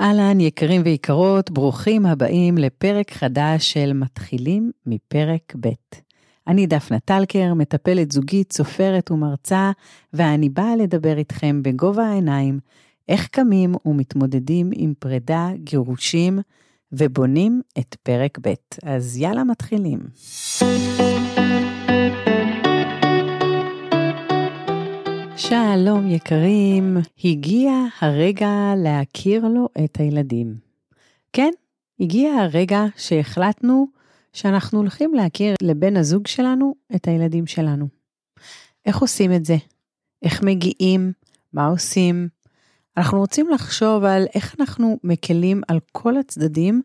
אהלן, יקרים ויקרות, ברוכים הבאים לפרק חדש של מתחילים מפרק ב'. אני דפנה טלקר, מטפלת זוגית, סופרת ומרצה, ואני באה לדבר איתכם בגובה העיניים, איך קמים ומתמודדים עם פרידה, גירושים, ובונים את פרק ב'. אז יאללה, מתחילים. שלום יקרים, הגיע הרגע להכיר לו את הילדים. כן, הגיע הרגע שהחלטנו שאנחנו הולכים להכיר לבן הזוג שלנו את הילדים שלנו. איך עושים את זה? איך מגיעים? מה עושים? אנחנו רוצים לחשוב על איך אנחנו מקלים על כל הצדדים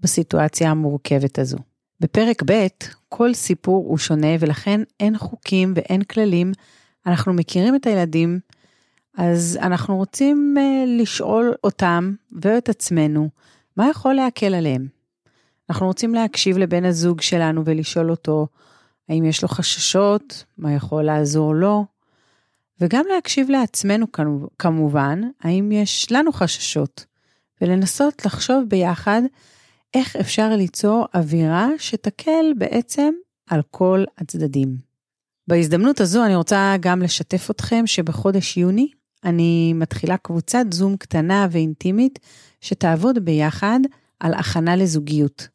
בסיטואציה המורכבת הזו. בפרק ב', כל סיפור הוא שונה ולכן אין חוקים ואין כללים אנחנו מכירים את הילדים, אז אנחנו רוצים uh, לשאול אותם ואת עצמנו, מה יכול להקל עליהם? אנחנו רוצים להקשיב לבן הזוג שלנו ולשאול אותו, האם יש לו חששות, מה יכול לעזור לו, וגם להקשיב לעצמנו כמובן, האם יש לנו חששות, ולנסות לחשוב ביחד איך אפשר ליצור אווירה שתקל בעצם על כל הצדדים. בהזדמנות הזו אני רוצה גם לשתף אתכם שבחודש יוני אני מתחילה קבוצת זום קטנה ואינטימית שתעבוד ביחד על הכנה לזוגיות.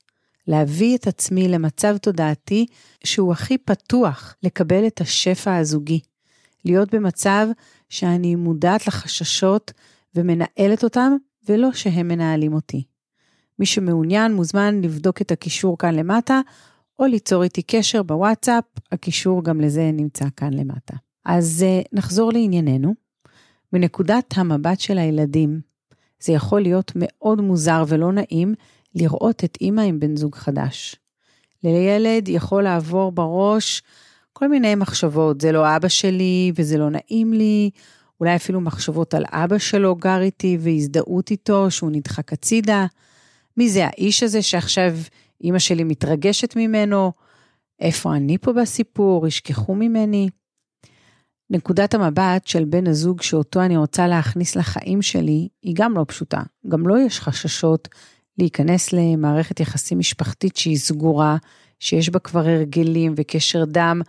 להביא את עצמי למצב תודעתי שהוא הכי פתוח לקבל את השפע הזוגי. להיות במצב שאני מודעת לחששות ומנהלת אותם, ולא שהם מנהלים אותי. מי שמעוניין מוזמן לבדוק את הקישור כאן למטה, או ליצור איתי קשר בוואטסאפ, הקישור גם לזה נמצא כאן למטה. אז uh, נחזור לענייננו. מנקודת המבט של הילדים, זה יכול להיות מאוד מוזר ולא נעים לראות את אימא עם בן זוג חדש. לילד יכול לעבור בראש כל מיני מחשבות, זה לא אבא שלי וזה לא נעים לי, אולי אפילו מחשבות על אבא שלו גר איתי והזדהות איתו, שהוא נדחק הצידה. מי זה האיש הזה שעכשיו אימא שלי מתרגשת ממנו, איפה אני פה בסיפור, ישכחו ממני. נקודת המבט של בן הזוג שאותו אני רוצה להכניס לחיים שלי, היא גם לא פשוטה. גם לו לא יש חששות להיכנס למערכת יחסים משפחתית שהיא סגורה, שיש בה כבר הרגלים וקשר דם,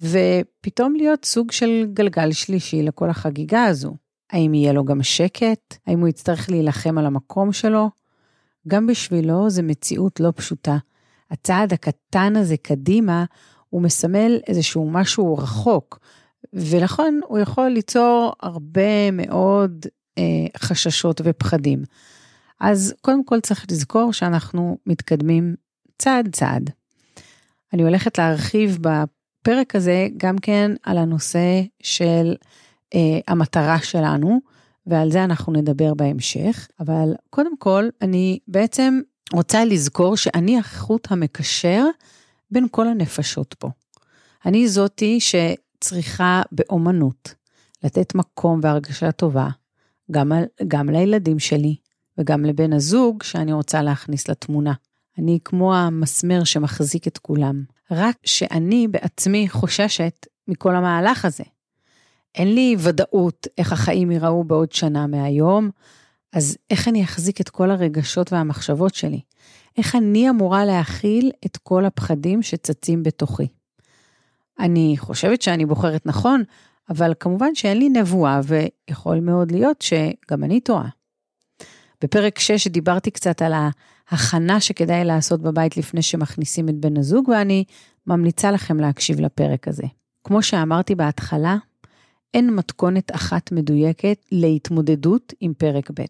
ופתאום להיות סוג של גלגל שלישי לכל החגיגה הזו. האם יהיה לו גם שקט? האם הוא יצטרך להילחם על המקום שלו? גם בשבילו זו מציאות לא פשוטה. הצעד הקטן הזה קדימה, הוא מסמל איזשהו משהו רחוק, ולכן הוא יכול ליצור הרבה מאוד אה, חששות ופחדים. אז קודם כל צריך לזכור שאנחנו מתקדמים צעד צעד. אני הולכת להרחיב בפרק הזה גם כן על הנושא של אה, המטרה שלנו, ועל זה אנחנו נדבר בהמשך, אבל קודם כל, אני בעצם רוצה לזכור שאני החוט המקשר בין כל הנפשות פה. אני זאתי שצריכה באומנות לתת מקום והרגשה טובה, גם, גם לילדים שלי וגם לבן הזוג שאני רוצה להכניס לתמונה. אני כמו המסמר שמחזיק את כולם, רק שאני בעצמי חוששת מכל המהלך הזה. אין לי ודאות איך החיים ייראו בעוד שנה מהיום, אז איך אני אחזיק את כל הרגשות והמחשבות שלי? איך אני אמורה להכיל את כל הפחדים שצצים בתוכי? אני חושבת שאני בוחרת נכון, אבל כמובן שאין לי נבואה, ויכול מאוד להיות שגם אני טועה. בפרק 6 דיברתי קצת על ההכנה שכדאי לעשות בבית לפני שמכניסים את בן הזוג, ואני ממליצה לכם להקשיב לפרק הזה. כמו שאמרתי בהתחלה, אין מתכונת אחת מדויקת להתמודדות עם פרק ב',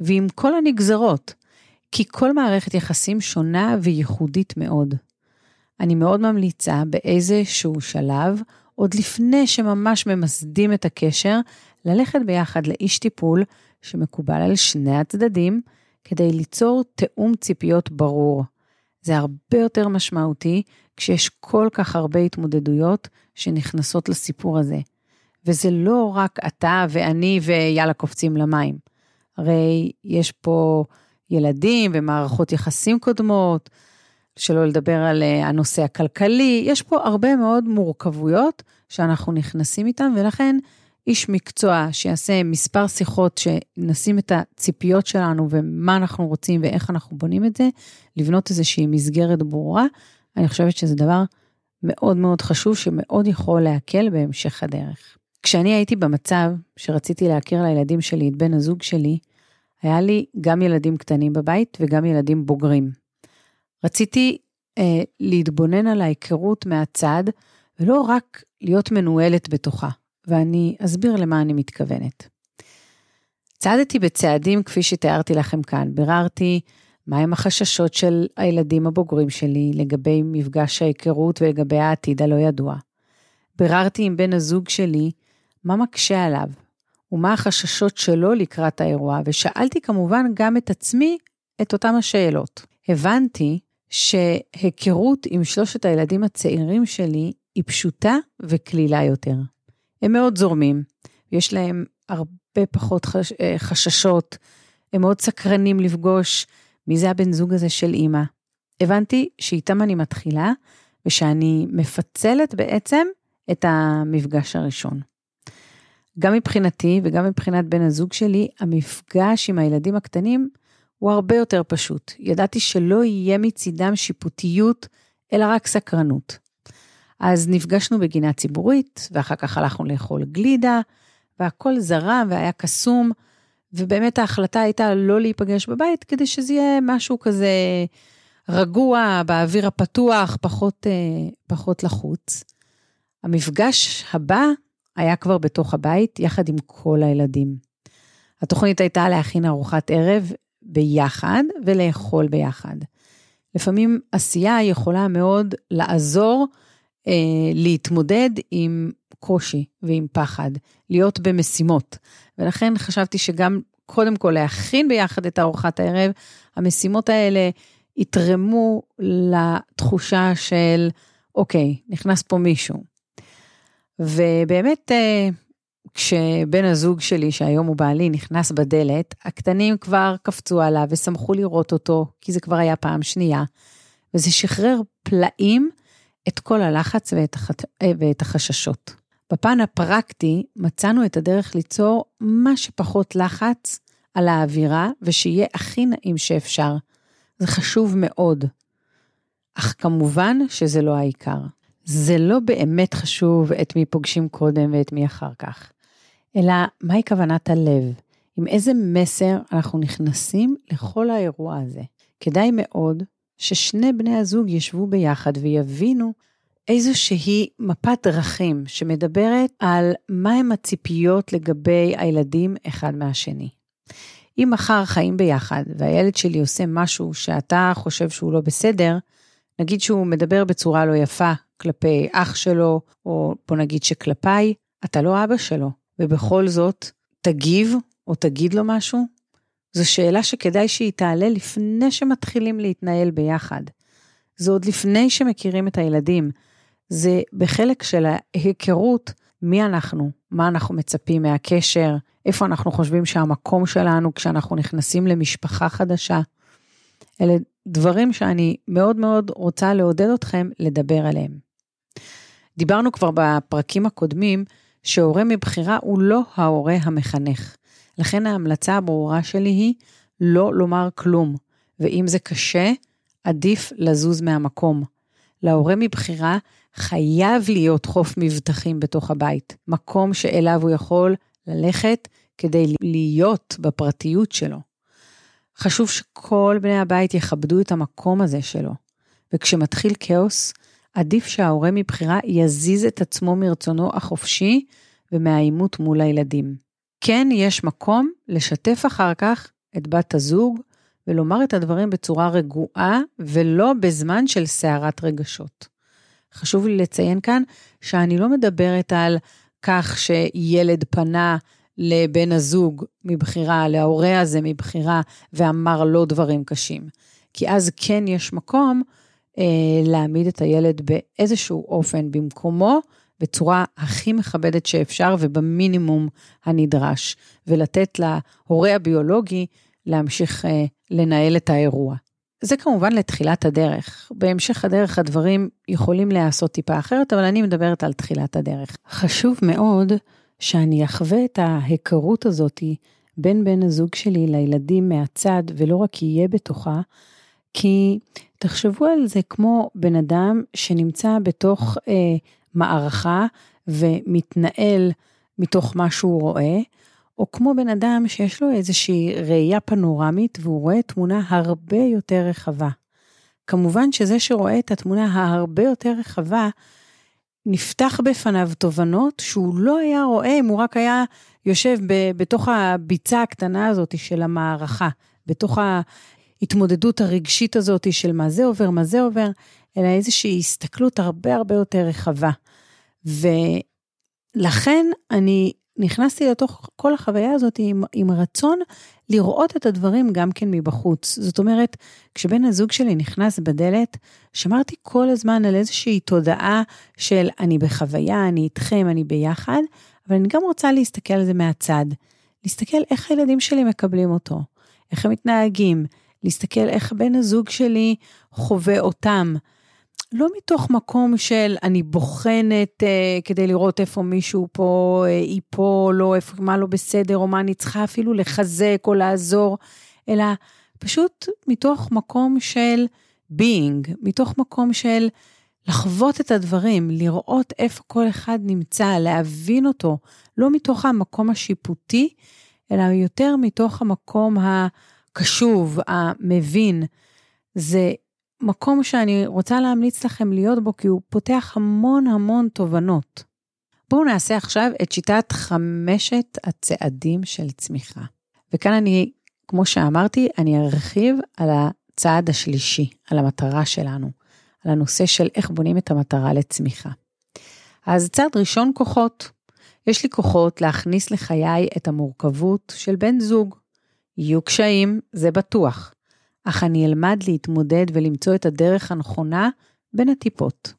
ועם כל הנגזרות, כי כל מערכת יחסים שונה וייחודית מאוד. אני מאוד ממליצה באיזשהו שלב, עוד לפני שממש ממסדים את הקשר, ללכת ביחד לאיש טיפול שמקובל על שני הצדדים, כדי ליצור תיאום ציפיות ברור. זה הרבה יותר משמעותי כשיש כל כך הרבה התמודדויות שנכנסות לסיפור הזה. וזה לא רק אתה ואני ויאללה קופצים למים. הרי יש פה ילדים ומערכות יחסים קודמות, שלא לדבר על אה, הנושא הכלכלי, יש פה הרבה מאוד מורכבויות שאנחנו נכנסים איתם, ולכן איש מקצוע שיעשה מספר שיחות, שנשים את הציפיות שלנו ומה אנחנו רוצים ואיך אנחנו בונים את זה, לבנות איזושהי מסגרת ברורה, אני חושבת שזה דבר מאוד מאוד חשוב, שמאוד יכול להקל בהמשך הדרך. כשאני הייתי במצב שרציתי להכיר לילדים שלי את בן הזוג שלי, היה לי גם ילדים קטנים בבית וגם ילדים בוגרים. רציתי אה, להתבונן על ההיכרות מהצד, ולא רק להיות מנוהלת בתוכה, ואני אסביר למה אני מתכוונת. צעדתי בצעדים כפי שתיארתי לכם כאן, ביררתי מהם החששות של הילדים הבוגרים שלי לגבי מפגש ההיכרות ולגבי העתיד הלא ידוע. ביררתי עם בן הזוג שלי מה מקשה עליו ומה החששות שלו לקראת האירוע, ושאלתי כמובן גם את עצמי את אותם השאלות. הבנתי שהיכרות עם שלושת הילדים הצעירים שלי היא פשוטה וקלילה יותר. הם מאוד זורמים, יש להם הרבה פחות חש... אה, חששות, הם מאוד סקרנים לפגוש מי זה הבן זוג הזה של אימא. הבנתי שאיתם אני מתחילה, ושאני מפצלת בעצם את המפגש הראשון. גם מבחינתי וגם מבחינת בן הזוג שלי, המפגש עם הילדים הקטנים הוא הרבה יותר פשוט. ידעתי שלא יהיה מצידם שיפוטיות, אלא רק סקרנות. אז נפגשנו בגינה ציבורית, ואחר כך הלכנו לאכול גלידה, והכל זרם והיה קסום, ובאמת ההחלטה הייתה לא להיפגש בבית, כדי שזה יהיה משהו כזה רגוע, באוויר הפתוח, פחות, אה, פחות לחוץ. המפגש הבא היה כבר בתוך הבית, יחד עם כל הילדים. התוכנית הייתה להכין ארוחת ערב ביחד ולאכול ביחד. לפעמים עשייה יכולה מאוד לעזור אה, להתמודד עם קושי ועם פחד, להיות במשימות. ולכן חשבתי שגם קודם כל להכין ביחד את ארוחת הערב, המשימות האלה יתרמו לתחושה של, אוקיי, נכנס פה מישהו. ובאמת, אה, כשבן הזוג שלי, שהיום הוא בעלי, נכנס בדלת, הקטנים כבר קפצו עליו ושמחו לראות אותו, כי זה כבר היה פעם שנייה, וזה שחרר פלאים את כל הלחץ ואת, הח... אה, ואת החששות. בפן הפרקטי, מצאנו את הדרך ליצור מה שפחות לחץ על האווירה, ושיהיה הכי נעים שאפשר. זה חשוב מאוד. אך כמובן שזה לא העיקר. זה לא באמת חשוב את מי פוגשים קודם ואת מי אחר כך, אלא מהי כוונת הלב, עם איזה מסר אנחנו נכנסים לכל האירוע הזה. כדאי מאוד ששני בני הזוג ישבו ביחד ויבינו איזושהי מפת דרכים שמדברת על מהם הציפיות לגבי הילדים אחד מהשני. אם מחר חיים ביחד והילד שלי עושה משהו שאתה חושב שהוא לא בסדר, נגיד שהוא מדבר בצורה לא יפה כלפי אח שלו, או בוא נגיד שכלפיי, אתה לא אבא שלו, ובכל זאת, תגיב או תגיד לו משהו? זו שאלה שכדאי שהיא תעלה לפני שמתחילים להתנהל ביחד. זה עוד לפני שמכירים את הילדים. זה בחלק של ההיכרות, מי אנחנו, מה אנחנו מצפים מהקשר, איפה אנחנו חושבים שהמקום שלנו כשאנחנו נכנסים למשפחה חדשה. אלה דברים שאני מאוד מאוד רוצה לעודד אתכם לדבר עליהם. דיברנו כבר בפרקים הקודמים שהורה מבחירה הוא לא ההורה המחנך. לכן ההמלצה הברורה שלי היא לא לומר כלום, ואם זה קשה, עדיף לזוז מהמקום. להורה מבחירה חייב להיות חוף מבטחים בתוך הבית, מקום שאליו הוא יכול ללכת כדי להיות בפרטיות שלו. חשוב שכל בני הבית יכבדו את המקום הזה שלו, וכשמתחיל כאוס, עדיף שההורה מבחירה יזיז את עצמו מרצונו החופשי ומהעימות מול הילדים. כן, יש מקום לשתף אחר כך את בת הזוג ולומר את הדברים בצורה רגועה ולא בזמן של סערת רגשות. חשוב לי לציין כאן שאני לא מדברת על כך שילד פנה לבן הזוג מבחירה, להורה הזה מבחירה, ואמר לו דברים קשים. כי אז כן יש מקום אה, להעמיד את הילד באיזשהו אופן במקומו, בצורה הכי מכבדת שאפשר ובמינימום הנדרש, ולתת להורה הביולוגי להמשיך אה, לנהל את האירוע. זה כמובן לתחילת הדרך. בהמשך הדרך הדברים יכולים להיעשות טיפה אחרת, אבל אני מדברת על תחילת הדרך. חשוב מאוד שאני אחווה את ההיכרות הזאתי בין בן הזוג שלי לילדים מהצד, ולא רק יהיה בתוכה, כי תחשבו על זה כמו בן אדם שנמצא בתוך אה, מערכה ומתנהל מתוך מה שהוא רואה, או כמו בן אדם שיש לו איזושהי ראייה פנורמית והוא רואה תמונה הרבה יותר רחבה. כמובן שזה שרואה את התמונה ההרבה יותר רחבה, נפתח בפניו תובנות שהוא לא היה רואה אם הוא רק היה יושב ב, בתוך הביצה הקטנה הזאת של המערכה, בתוך ההתמודדות הרגשית הזאת של מה זה עובר, מה זה עובר, אלא איזושהי הסתכלות הרבה הרבה יותר רחבה. ולכן אני נכנסתי לתוך כל החוויה הזאת עם, עם רצון לראות את הדברים גם כן מבחוץ. זאת אומרת, כשבן הזוג שלי נכנס בדלת, שמרתי כל הזמן על איזושהי תודעה של אני בחוויה, אני איתכם, אני ביחד, אבל אני גם רוצה להסתכל על זה מהצד. להסתכל איך הילדים שלי מקבלים אותו, איך הם מתנהגים, להסתכל איך בן הזוג שלי חווה אותם. לא מתוך מקום של אני בוחנת uh, כדי לראות איפה מישהו פה uh, ייפול, או איפה, מה לא בסדר, או מה אני צריכה אפילו לחזק או לעזור, אלא פשוט מתוך מקום של being, מתוך מקום של לחוות את הדברים, לראות איפה כל אחד נמצא, להבין אותו, לא מתוך המקום השיפוטי, אלא יותר מתוך המקום הקשוב, המבין. זה מקום שאני רוצה להמליץ לכם להיות בו, כי הוא פותח המון המון תובנות. בואו נעשה עכשיו את שיטת חמשת הצעדים של צמיחה. וכאן אני, כמו שאמרתי, אני ארחיב על הצעד השלישי, על המטרה שלנו, על הנושא של איך בונים את המטרה לצמיחה. אז צעד ראשון, כוחות. יש לי כוחות להכניס לחיי את המורכבות של בן זוג. יהיו קשיים, זה בטוח. אך אני אלמד להתמודד ולמצוא את הדרך הנכונה בין הטיפות.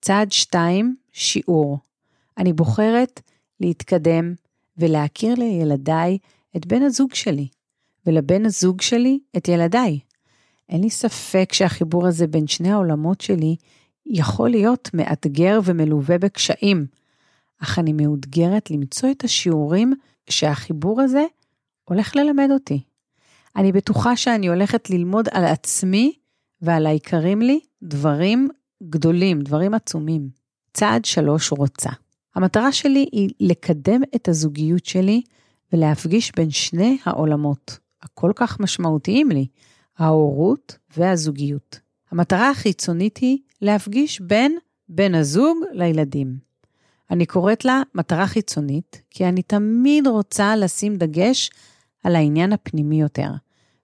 צעד 2, שיעור. אני בוחרת להתקדם ולהכיר לילדיי את בן הזוג שלי, ולבן הזוג שלי את ילדיי. אין לי ספק שהחיבור הזה בין שני העולמות שלי יכול להיות מאתגר ומלווה בקשיים, אך אני מאותגרת למצוא את השיעורים שהחיבור הזה הולך ללמד אותי. אני בטוחה שאני הולכת ללמוד על עצמי ועל היקרים לי דברים גדולים, דברים עצומים. צעד שלוש רוצה. המטרה שלי היא לקדם את הזוגיות שלי ולהפגיש בין שני העולמות, הכל כך משמעותיים לי, ההורות והזוגיות. המטרה החיצונית היא להפגיש בין בן הזוג לילדים. אני קוראת לה מטרה חיצונית, כי אני תמיד רוצה לשים דגש על העניין הפנימי יותר.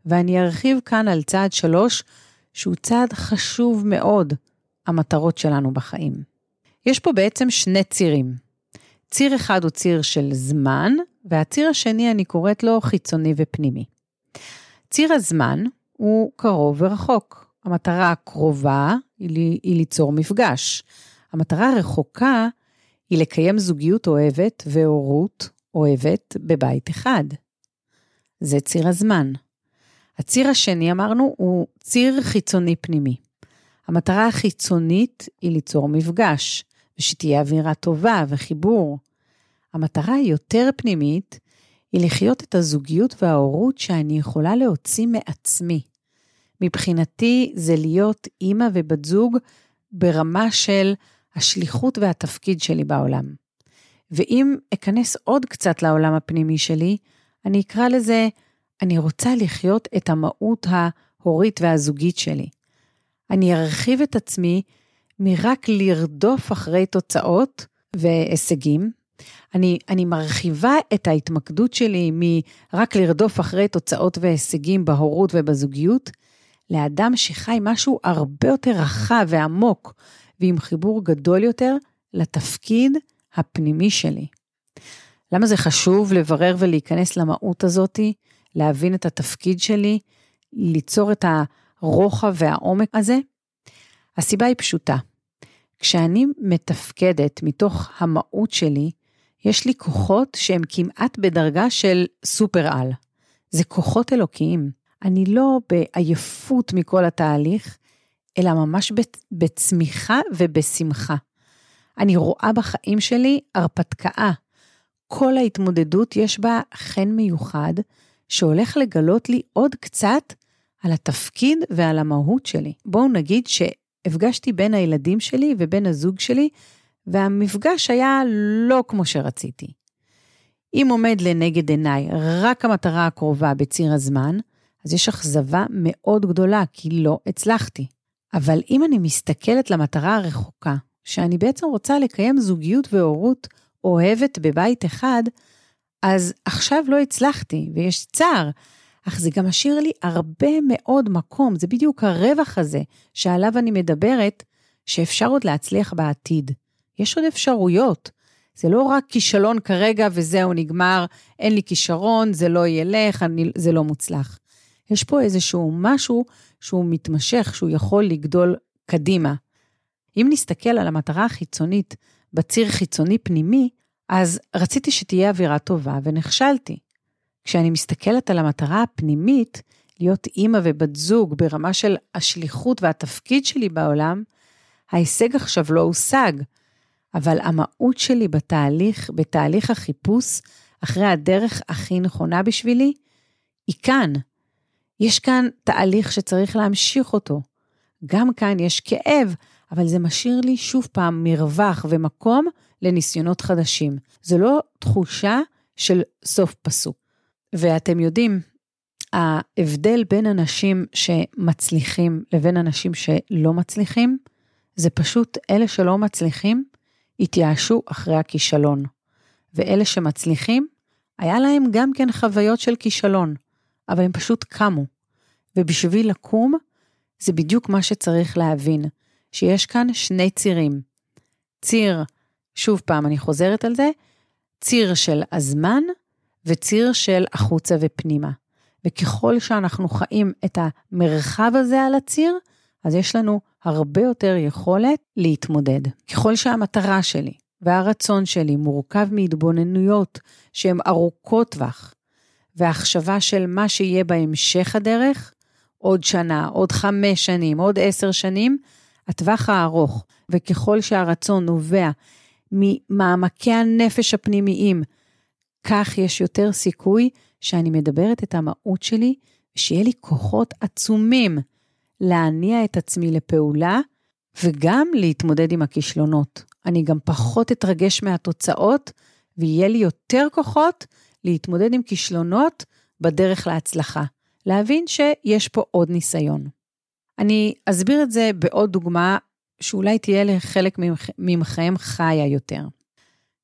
ואני ארחיב כאן על צעד שלוש, שהוא צעד חשוב מאוד, המטרות שלנו בחיים. יש פה בעצם שני צירים. ציר אחד הוא ציר של זמן, והציר השני, אני קוראת לו חיצוני ופנימי. ציר הזמן הוא קרוב ורחוק. המטרה הקרובה היא, ליצור מפגש. המטרה הרחוקה היא לקיים זוגיות אוהבת והורות אוהבת בבית אחד. זה ציר הזמן. הציר השני, אמרנו, הוא ציר חיצוני פנימי. המטרה החיצונית היא ליצור מפגש, ושתהיה אווירה טובה וחיבור. המטרה היותר פנימית היא לחיות את הזוגיות וההורות שאני יכולה להוציא מעצמי. מבחינתי זה להיות אימא ובת זוג ברמה של השליחות והתפקיד שלי בעולם. ואם אכנס עוד קצת לעולם הפנימי שלי, אני אקרא לזה, אני רוצה לחיות את המהות ההורית והזוגית שלי. אני ארחיב את עצמי מרק לרדוף אחרי תוצאות והישגים. אני, אני מרחיבה את ההתמקדות שלי מרק לרדוף אחרי תוצאות והישגים בהורות ובזוגיות, לאדם שחי משהו הרבה יותר רחב ועמוק, ועם חיבור גדול יותר לתפקיד הפנימי שלי. למה זה חשוב לברר ולהיכנס למהות הזאתי, להבין את התפקיד שלי, ליצור את הרוחב והעומק הזה? הסיבה היא פשוטה. כשאני מתפקדת מתוך המהות שלי, יש לי כוחות שהם כמעט בדרגה של סופר-על. זה כוחות אלוקיים. אני לא בעייפות מכל התהליך, אלא ממש בצמיחה ובשמחה. אני רואה בחיים שלי הרפתקה, כל ההתמודדות יש בה חן מיוחד, שהולך לגלות לי עוד קצת על התפקיד ועל המהות שלי. בואו נגיד שהפגשתי בין הילדים שלי ובין הזוג שלי, והמפגש היה לא כמו שרציתי. אם עומד לנגד עיניי רק המטרה הקרובה בציר הזמן, אז יש אכזבה מאוד גדולה, כי לא הצלחתי. אבל אם אני מסתכלת למטרה הרחוקה, שאני בעצם רוצה לקיים זוגיות והורות אוהבת בבית אחד, אז עכשיו לא הצלחתי ויש צער, אך זה גם משאיר לי הרבה מאוד מקום, זה בדיוק הרווח הזה שעליו אני מדברת, שאפשר עוד להצליח בעתיד. יש עוד אפשרויות. זה לא רק כישלון כרגע וזהו, נגמר, אין לי כישרון, זה לא ילך, אני, זה לא מוצלח. יש פה איזשהו משהו שהוא מתמשך, שהוא יכול לגדול קדימה. אם נסתכל על המטרה החיצונית בציר חיצוני פנימי, אז רציתי שתהיה אווירה טובה ונכשלתי. כשאני מסתכלת על המטרה הפנימית, להיות אימא ובת זוג ברמה של השליחות והתפקיד שלי בעולם, ההישג עכשיו לא הושג, אבל המהות שלי בתהליך, בתהליך החיפוש אחרי הדרך הכי נכונה בשבילי, היא כאן. יש כאן תהליך שצריך להמשיך אותו. גם כאן יש כאב, אבל זה משאיר לי שוב פעם מרווח ומקום לניסיונות חדשים. זו לא תחושה של סוף פסוק. ואתם יודעים, ההבדל בין אנשים שמצליחים לבין אנשים שלא מצליחים, זה פשוט אלה שלא מצליחים התייאשו אחרי הכישלון. ואלה שמצליחים, היה להם גם כן חוויות של כישלון, אבל הם פשוט קמו. ובשביל לקום, זה בדיוק מה שצריך להבין, שיש כאן שני צירים. ציר, שוב פעם, אני חוזרת על זה, ציר של הזמן וציר של החוצה ופנימה. וככל שאנחנו חיים את המרחב הזה על הציר, אז יש לנו הרבה יותר יכולת להתמודד. ככל שהמטרה שלי והרצון שלי מורכב מהתבוננויות שהן ארוכות טווח, והחשבה של מה שיהיה בהמשך הדרך, עוד שנה, עוד חמש שנים, עוד עשר שנים, הטווח הארוך, וככל שהרצון נובע ממעמקי הנפש הפנימיים, כך יש יותר סיכוי שאני מדברת את המהות שלי, ושיהיה לי כוחות עצומים להניע את עצמי לפעולה, וגם להתמודד עם הכישלונות. אני גם פחות אתרגש מהתוצאות, ויהיה לי יותר כוחות להתמודד עם כישלונות בדרך להצלחה. להבין שיש פה עוד ניסיון. אני אסביר את זה בעוד דוגמה שאולי תהיה לחלק ממכם חיה יותר.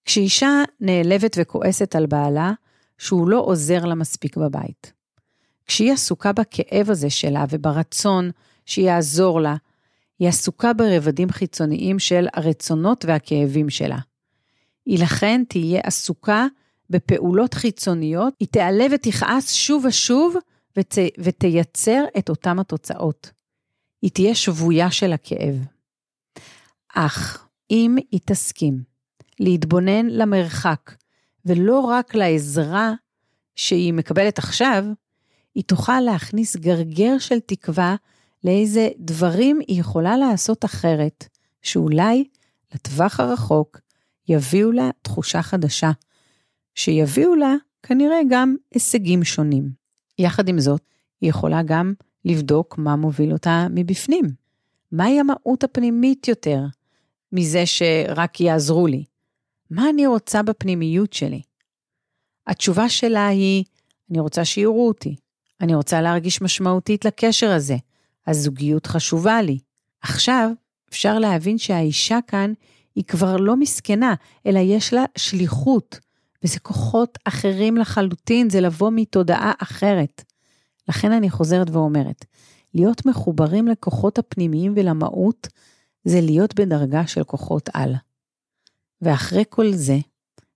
כשאישה נעלבת וכועסת על בעלה, שהוא לא עוזר לה מספיק בבית. כשהיא עסוקה בכאב הזה שלה וברצון שיעזור לה, היא עסוקה ברבדים חיצוניים של הרצונות והכאבים שלה. היא לכן תהיה עסוקה בפעולות חיצוניות, היא תיעלב ותכעס שוב ושוב ות, ותייצר את אותם התוצאות. היא תהיה שבויה של הכאב. אך אם היא תסכים להתבונן למרחק, ולא רק לעזרה שהיא מקבלת עכשיו, היא תוכל להכניס גרגר של תקווה לאיזה דברים היא יכולה לעשות אחרת, שאולי לטווח הרחוק יביאו לה תחושה חדשה, שיביאו לה כנראה גם הישגים שונים. יחד עם זאת, היא יכולה גם לבדוק מה מוביל אותה מבפנים. מהי המהות הפנימית יותר מזה שרק יעזרו לי? מה אני רוצה בפנימיות שלי? התשובה שלה היא, אני רוצה שיראו אותי, אני רוצה להרגיש משמעותית לקשר הזה, הזוגיות חשובה לי. עכשיו, אפשר להבין שהאישה כאן היא כבר לא מסכנה, אלא יש לה שליחות, וזה כוחות אחרים לחלוטין, זה לבוא מתודעה אחרת. לכן אני חוזרת ואומרת, להיות מחוברים לכוחות הפנימיים ולמהות, זה להיות בדרגה של כוחות על. ואחרי כל זה,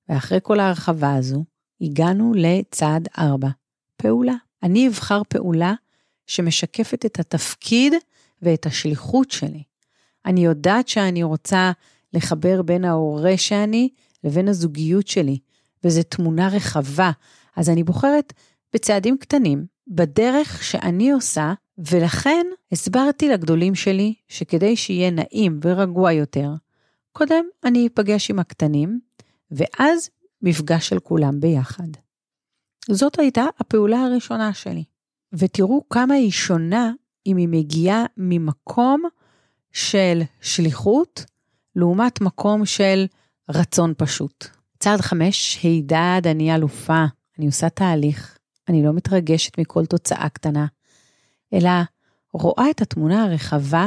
ואחרי כל ההרחבה הזו, הגענו לצעד 4, פעולה. אני אבחר פעולה שמשקפת את התפקיד ואת השליחות שלי. אני יודעת שאני רוצה לחבר בין ההורה שאני לבין הזוגיות שלי, וזו תמונה רחבה, אז אני בוחרת בצעדים קטנים, בדרך שאני עושה, ולכן הסברתי לגדולים שלי שכדי שיהיה נעים ורגוע יותר, קודם אני אפגש עם הקטנים, ואז מפגש של כולם ביחד. זאת הייתה הפעולה הראשונה שלי. ותראו כמה היא שונה אם היא מגיעה ממקום של שליחות, לעומת מקום של רצון פשוט. צעד חמש, הידד, אני אלופה, אני עושה תהליך, אני לא מתרגשת מכל תוצאה קטנה, אלא רואה את התמונה הרחבה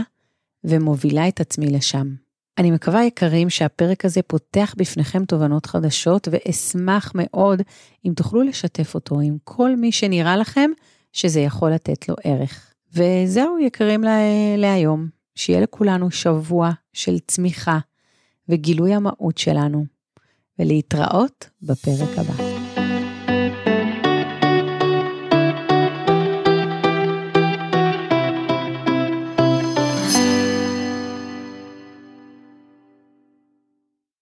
ומובילה את עצמי לשם. אני מקווה, יקרים, שהפרק הזה פותח בפניכם תובנות חדשות, ואשמח מאוד אם תוכלו לשתף אותו עם כל מי שנראה לכם שזה יכול לתת לו ערך. וזהו, יקרים לה... להיום. שיהיה לכולנו שבוע של צמיחה וגילוי המהות שלנו, ולהתראות בפרק הבא.